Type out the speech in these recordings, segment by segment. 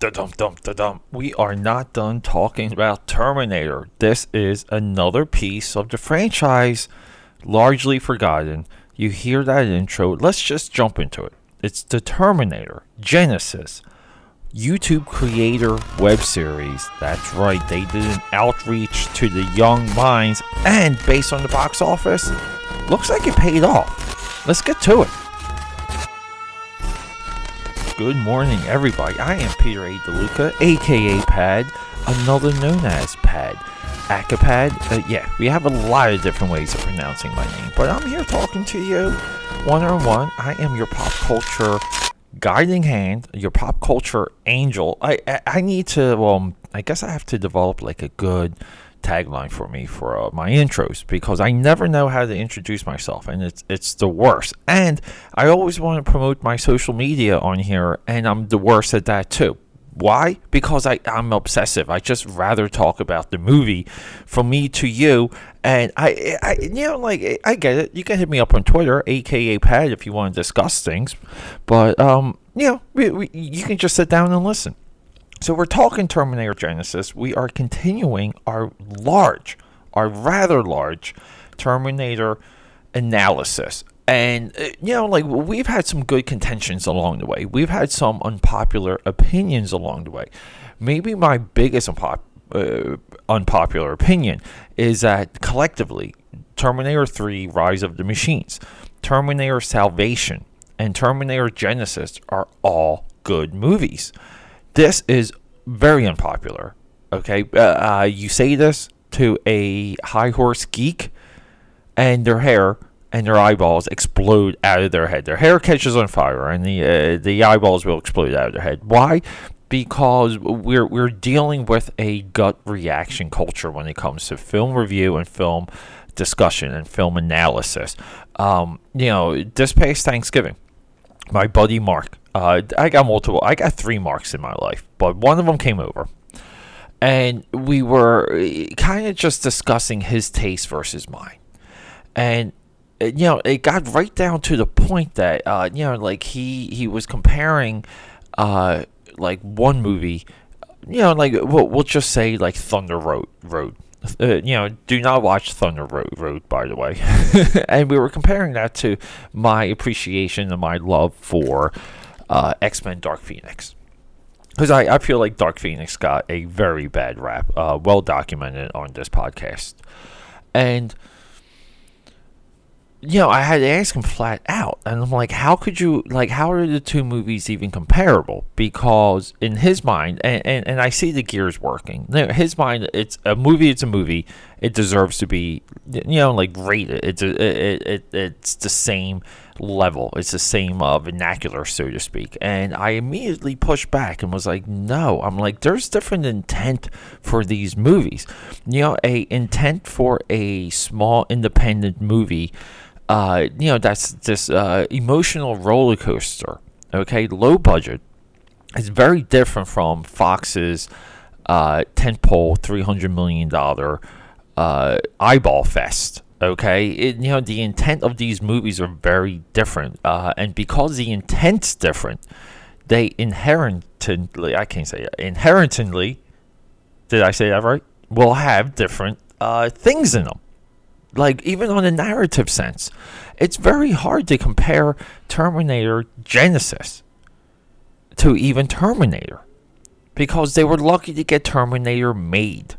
Da-dum, dum, da-dum. We are not done talking about Terminator. This is another piece of the franchise largely forgotten. You hear that intro. Let's just jump into it. It's the Terminator Genisys YouTube creator web series. That's right, they did an outreach to the young minds, and based on the box office, looks like it paid off. Let's get to it. Good morning, everybody. I am Peter A. DeLuca, aka Pad, another known as Pad. Acapad. Uh, yeah, we have a lot of different ways of pronouncing my name, but I'm here talking to you one on one. I am your pop culture guiding hand, your pop culture angel. I, I, I need to, um, I guess I have to develop like a good tagline for me for uh, my intros because I never know how to introduce myself and it's it's the worst. And I always want to promote my social media on here and I'm the worst at that too. Why? Because I, I'm obsessive. I just rather talk about the movie from me to you. And I, I, you know, like I get it. You can hit me up on Twitter, aka Pat, if you want to discuss things. But um, you know, we, we, you can just sit down and listen. So we're talking Terminator Genisys. We are continuing our large, our rather large Terminator analysis. And, uh, you know, like we've had some good contentions along the way. We've had some unpopular opinions along the way. Maybe my biggest unpop- uh, unpopular opinion is that collectively, Terminator 3 Rise of the Machines, Terminator Salvation, and Terminator Genisys are all good movies. This is very unpopular. Okay, uh, uh, you say this to a high horse geek, and their hair and their eyeballs explode out of their head. Their hair catches on fire, and the uh, the eyeballs will explode out of their head. Why? Because we're we're dealing with a gut reaction culture when it comes to film review and film discussion and film analysis. Um, you know, this past Thanksgiving, my buddy Mark uh, I got multiple. I got three marks in my life, but one of them came over, and we were eh, kind of just discussing his taste versus mine, and eh, you know it got right down to the point that uh, you know like he he was comparing uh, like one movie, you know like we'll, we'll just say like Thunder Road Road. Uh, you know, do not watch Thunder Road, Road by the way. and we were comparing that to my appreciation and my love for uh, X Men Dark Phoenix. Because I, I feel like Dark Phoenix got a very bad rap, uh, well documented on this podcast. And, you know, I had to ask him flat out. And I'm like, how could you, like, how are the two movies even comparable? Because in his mind, and, and, and I see the gears working, his mind, it's a movie, it's a movie. It deserves to be, you know, like, rated. It's, a, it, it, it's the same level. It's the same uh, vernacular, so to speak. And I immediately pushed back and was like, no. I'm like, there's different intent for these movies. You know, a intent for a small independent movie. Uh, you know, that's this uh, emotional roller coaster. Okay, low budget. It's very different from Fox's uh, tentpole, three hundred million dollar uh, eyeball fest okay? It, you know the intent of these movies are very different uh, and because the intent's different they inherently i can't say inherently did i say that right? Will have different uh, things in them. Like even on a narrative sense it's very hard to compare terminator Genisys to even terminator because they were lucky to get terminator made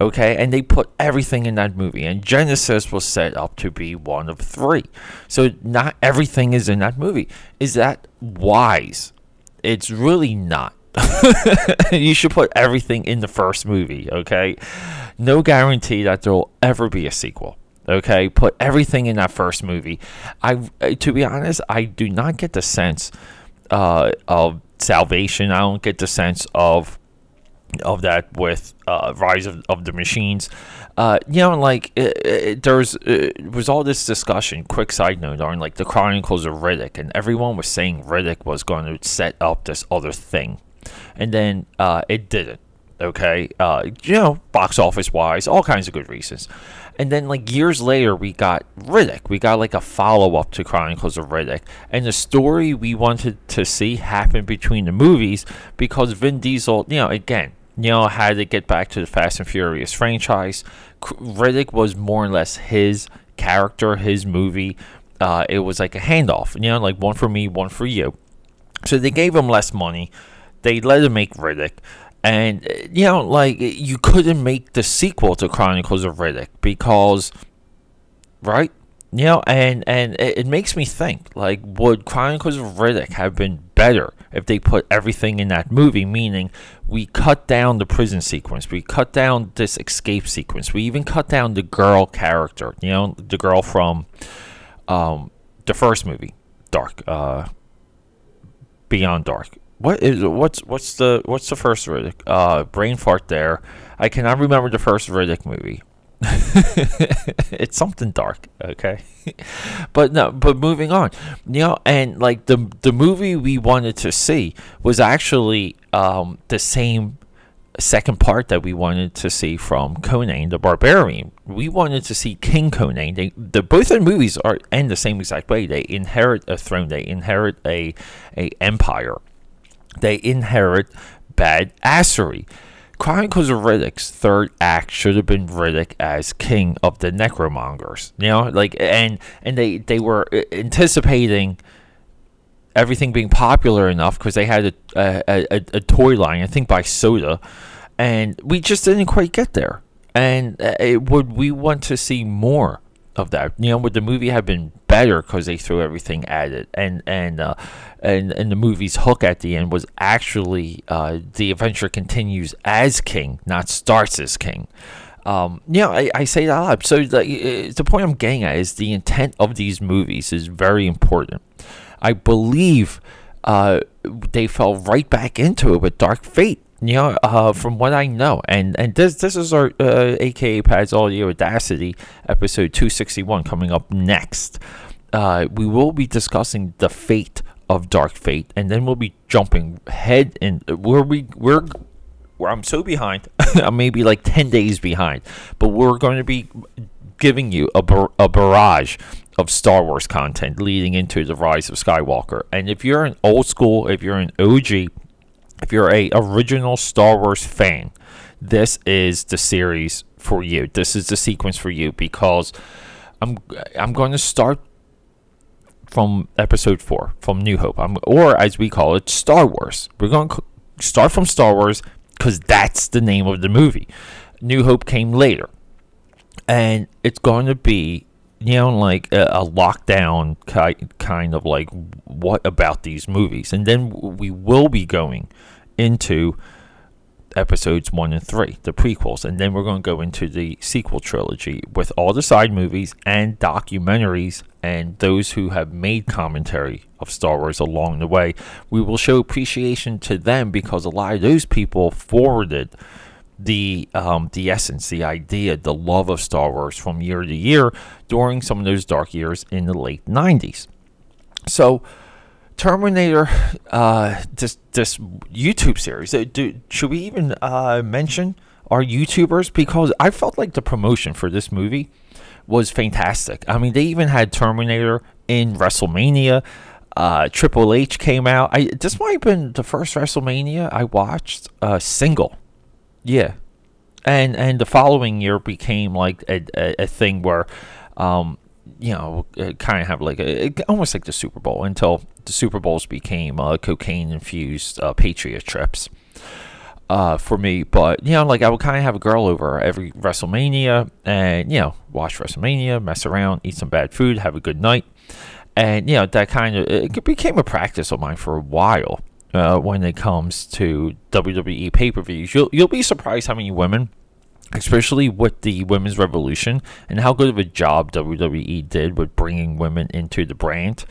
Okay, and they put everything in that movie, and Genisys was set up to be one of three. So not everything is in that movie. Is that wise? It's really not. you should put everything in the first movie, okay? No guarantee that there will ever be a sequel. Okay, put everything in that first movie. I, to be honest, I do not get the sense uh, of salvation. I don't get the sense of of that with uh, Rise of, of the Machines. Uh, you know, like it, it, there's it was all this discussion. Quick side note on like the Chronicles of Riddick, and everyone was saying Riddick was going to set up this other thing, and then uh, it didn't. Okay, uh, you know, box office wise, all kinds of good reasons. And then like years later, we got Riddick. We got like a follow up to Chronicles of Riddick, and the story we wanted to see happen between the movies because Vin Diesel, you know, again, you know, had to get back to the Fast and Furious franchise. Riddick was more or less his character, his movie. Uh, it was like a handoff, you know, like one for me, one for you. So they gave him less money. They let him make Riddick. And, uh, you know, like, you couldn't make the sequel to Chronicles of Riddick because, right? You know, and, and it, it makes me think, like, would Chronicles of Riddick have been better if they put everything in that movie? Meaning, we cut down the prison sequence, we cut down this escape sequence, we even cut down the girl character, you know, the girl from um, the first movie, Dark, uh, Beyond Dark. What is what's what's the what's the first Riddick? Uh, brain fart there. I cannot remember the first Riddick movie. it's something dark, okay? but no, but moving on. You know, and like the the movie we wanted to see was actually um, the same second part that we wanted to see from Conan the Barbarian. We wanted to see King Conan. They the both the movies are end the same exact way. They inherit a throne. They inherit a a empire they inherit bad assery. Chronicles of Riddick's third act should have been Riddick as king of the necromongers. You know, like and and they they were uh, anticipating everything being popular enough because they had a, a, a, a, toy line, I think by Sota, and we just didn't quite get there. And uh, it, would we want to see more of that. You know, would the movie have been better because they threw everything at it, and and uh, and and the movie's hook at the end was actually uh, the adventure continues as king, not starts as king. Um, you know, I, I say that a lot. So the, the point I'm getting at is the intent of these movies is very important. I believe uh, they fell right back into it with Dark Fate you know, uh, from what I know, and and this this is our uh, AKA Pads Audio Audacity episode 261 coming up next. Uh, we will be discussing the fate of Dark Fate, and then we'll be jumping head in where we we're where I'm so behind. I'm maybe like 10 days behind, but we're going to be giving you a, bar- a barrage of Star Wars content leading into the rise of Skywalker. And if you're an old school, if you're an OG if you're a original Star Wars fan, this is the series for you. This is the sequence for you because I'm I'm going to start from episode 4 from New Hope. I'm, or as we call it Star Wars. We're going to start from Star Wars cuz that's the name of the movie. New Hope came later. And it's going to be you know, like a, a lockdown kind kind of like what about these movies, and then we will be going into episodes one and three, the prequels, and then we're going to go into the sequel trilogy with all the side movies and documentaries and those who have made commentary of Star Wars along the way. We will show appreciation to them because a lot of those people forwarded the um, the essence, the idea, the love of Star Wars from year to year during some of those dark years in the late '90s. So Terminator, uh, this this YouTube series. Uh, do, should we even uh, mention our YouTubers? Because I felt like the promotion for this movie was fantastic. I mean, they even had Terminator in WrestleMania. Uh, Triple H came out. I this might have been the first WrestleMania I watched uh, single. Yeah, and and the following year became like a, a, a thing where um, you know, kind of have like a, almost like the Super Bowl until the Super Bowls became uh, cocaine infused uh, Patriot trips. Uh, for me, but you know, like I would kind of have a girl over every WrestleMania, and you know, watch WrestleMania, mess around, eat some bad food, have a good night, and you know that kind of it became a practice of mine for a while. Uh, when it comes to WWE pay per views, you'll you'll be surprised how many women especially with the women's revolution and how good of a job WWE did with bringing women into the brand.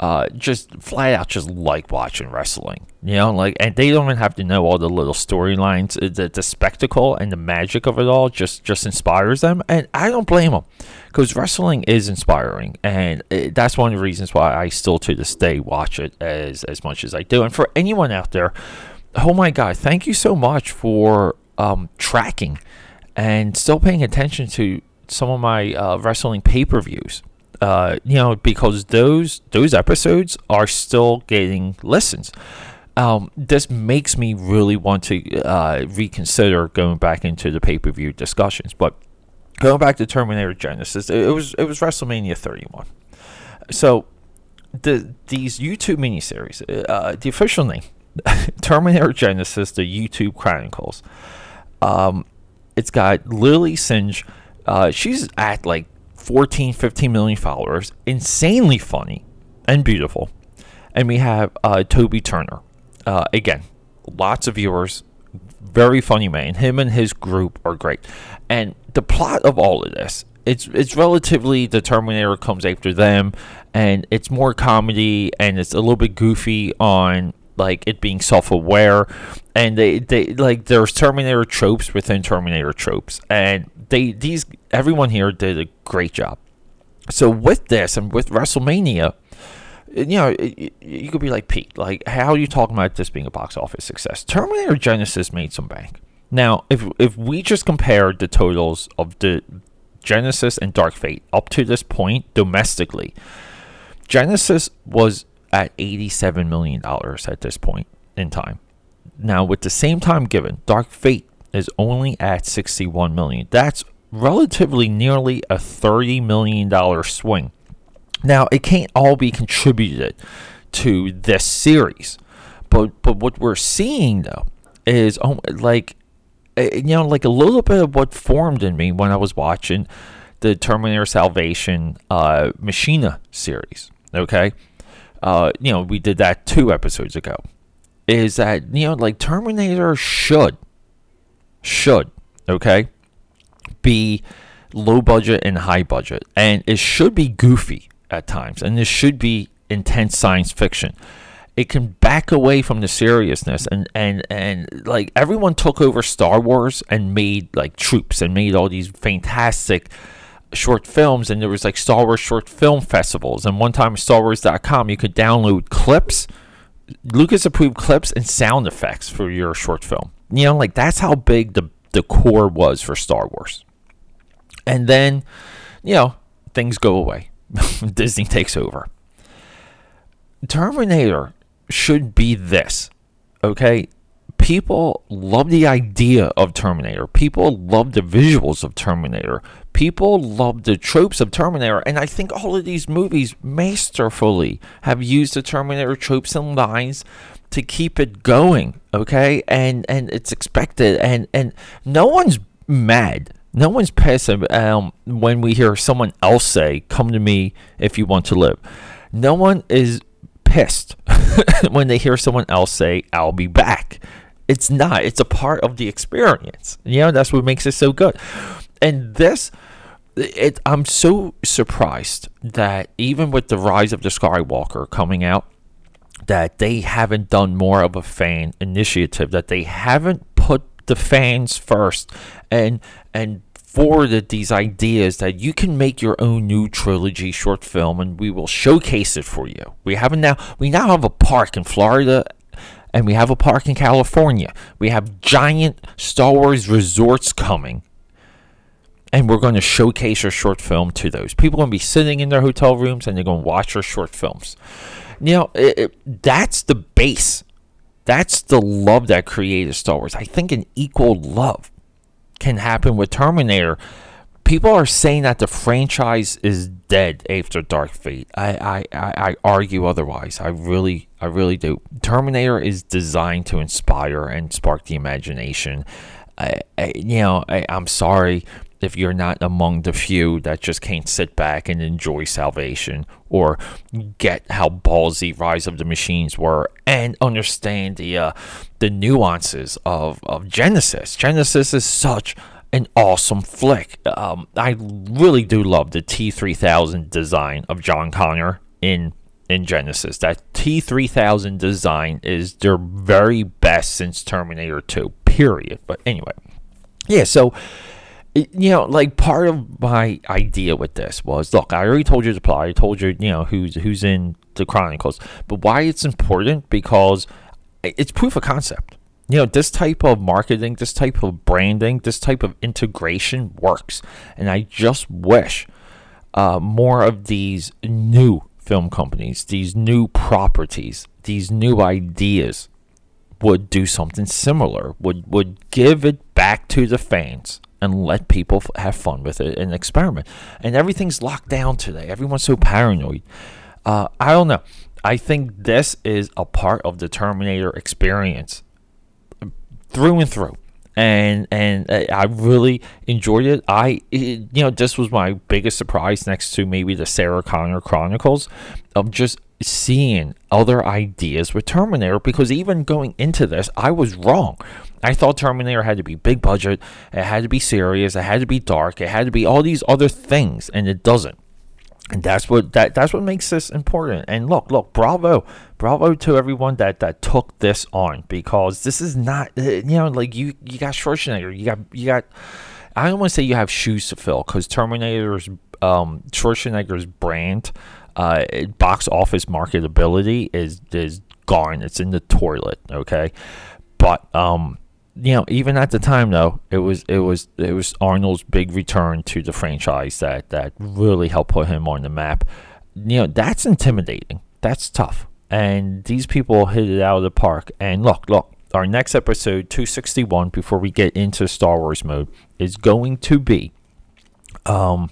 Uh, just flat out just like watching wrestling, you know, like, and they don't even have to know all the little storylines. Uh, the, the spectacle and the magic of it all just just inspires them, and I don't blame them because wrestling is inspiring, and it, uh, that's one of the reasons why I still to this day watch it as as much as I do. And for anyone out there oh my god thank you so much for um, tracking and still paying attention to some of my uh, wrestling pay per views. Uh, you know, because those those episodes are still getting listens. Um, this makes me really want to uh, reconsider going back into the pay per view discussions. But going back to Terminator Genisys, it, it was it was WrestleMania 31. So the these YouTube miniseries, uh, the official name, Terminator Genisys: the YouTube Chronicles. Um, it's got Lilly Singh. Uh, she's at like 14, 15 million followers, insanely funny and beautiful. And we have uh, Toby Turner. Uh, again, lots of viewers, very funny man. Him and his group are great. And the plot of all of this, it's it's relatively the Terminator comes after them, and it's more comedy and it's a little bit goofy on like it being self-aware and they, they like there's terminator tropes within terminator tropes and they these everyone here did a great job so with this and with wrestlemania you know you could be like pete like how are you talking about this being a box office success terminator Genisys made some bank now if if we just compared the totals of the Genisys and dark fate up to this point domestically Genisys was at $87 million at this point in time. Now, with the same time given, Dark Fate is only at 61 million. That's relatively nearly a 30 million dollar swing. Now, it can't all be contributed to this series. But but what we're seeing though is um, like eh, you know like a little bit of what formed in me when I was watching the Terminator Salvation uh, Machinima series. Okay, uh, you know, we did that two episodes ago, is that, you know, like Terminator should, should, okay, be low budget and high budget. And it should be goofy at times. And this should be intense science fiction. It can back away from the seriousness and, and, and like everyone took over Star Wars and made like troops and made all these fantastic short films and there was like Star Wars short film festivals and one time StarWars.com you could download clips Lucas approved clips and sound effects for your short film. You know, like that's how big the the core was for Star Wars. And then, you know, things go away. Disney takes over. Terminator should be this. Okay? People love the idea of Terminator. People love the visuals of Terminator people love the tropes of Terminator, and I think all of these movies masterfully have used the Terminator tropes and lines to keep it going. Okay, and and it's expected, and and no one's mad. No one's pissed um, when we hear someone else say, "Come to me if you want to live." No one is pissed when they hear someone else say, "I'll be back." It's not. It's a part of the experience. You know, that's what makes it so good and this it, I'm so surprised that even with the rise of the Skywalker coming out, that they haven't done more of a fan initiative, that they haven't put the fans first and and forwarded these ideas that you can make your own new trilogy short film and we will showcase it for you. We have now we now have a park in Florida and we have a park in California. We have giant Star Wars resorts coming and we're going to showcase our short film to those people. Are going to be sitting in their hotel rooms and they're going to watch our short films. You know, it, it, that's the base. That's the love that created Star Wars. I think an equal love can happen with Terminator. People are saying that the franchise is dead after Dark Fate. I, I, I argue otherwise. I really, I really do. Terminator is designed to inspire and spark the imagination. I, I you know, I, I'm sorry if you're not among the few that just can't sit back and enjoy salvation or get how ballsy Rise of the Machines were and understand the uh, the nuances of, of Genesis. Genisys is such an awesome flick. Um, I really do love the T3000 design of John Connor in in Genisys. That T3000 design is their very best since Terminator 2. Period. But anyway, yeah. So you know, like part of my idea with this was, look, I already told you the plot. I told you, you know, who's who's in the Chronicles, but why it's important because it's proof of concept. you know, this type of marketing, this type of branding, this type of integration works. And I just wish uh, more of these new film companies, these new properties, these new ideas would do something similar, would, would give it back to the fans and let people f- have fun with it and experiment. And everything's locked down today. Everyone's so paranoid. Uh, I don't know. I think this is a part of the Terminator experience through and through. And and uh, I really enjoyed it. I it, you know this was my biggest surprise next to maybe the Sarah Connor Chronicles of just seeing other ideas with Terminator because even going into this I was wrong. I thought Terminator had to be big budget, it had to be serious, it had to be dark, it had to be all these other things and it doesn't and that's what that that's what makes this important. And look, look, bravo, bravo to everyone that that took this on because this is not eh, you know like you you got Schwarzenegger, you got you got. I don't want to say you have shoes to fill because Terminator's um, Schwarzenegger's brand, uh, box office marketability is is gone. It's in the toilet. Okay, but um, you know, even at the time though, it was it was it was Arnold's big return to the franchise that that really helped put him on the map. You know, that's intimidating. That's tough. And these people hit it out of the park. And look, look, our next episode 261 before we get into Star Wars mode is going to be um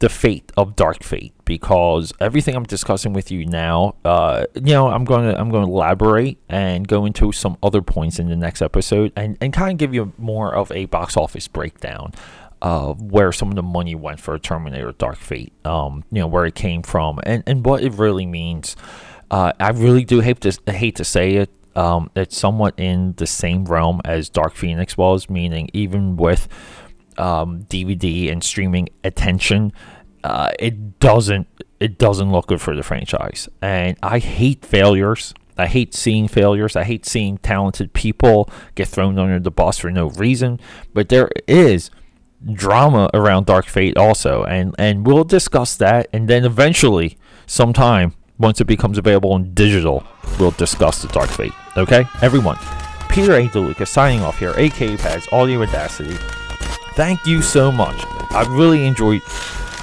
the fate of Dark Fate because everything I'm discussing with you now, uh, you know, I'm going to I'm going to elaborate and go into some other points in the next episode and, and kind of give you more of a box office breakdown of where some of the money went for Terminator Dark Fate, um, you know, where it came from and, and what it really means. Uh, I really do hate to hate to say it. Um, it's somewhat in the same realm as Dark Phoenix was, meaning even with um, DVD and streaming attention, uh, it doesn't it doesn't look good for the franchise. And I hate failures. I hate seeing failures. I hate seeing talented people get thrown under the bus for no reason. But there is drama around Dark Fate also, and and we'll discuss that. And then eventually, sometime once it becomes available in digital, we'll discuss the Dark Fate. Okay, everyone. Peter A. DeLuca signing off here, aka Pads Audio Audacity thank you so much. I really enjoyed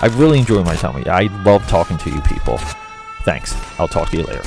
I really enjoy my time. with you. I love talking to you people. Thanks. I'll talk to you later.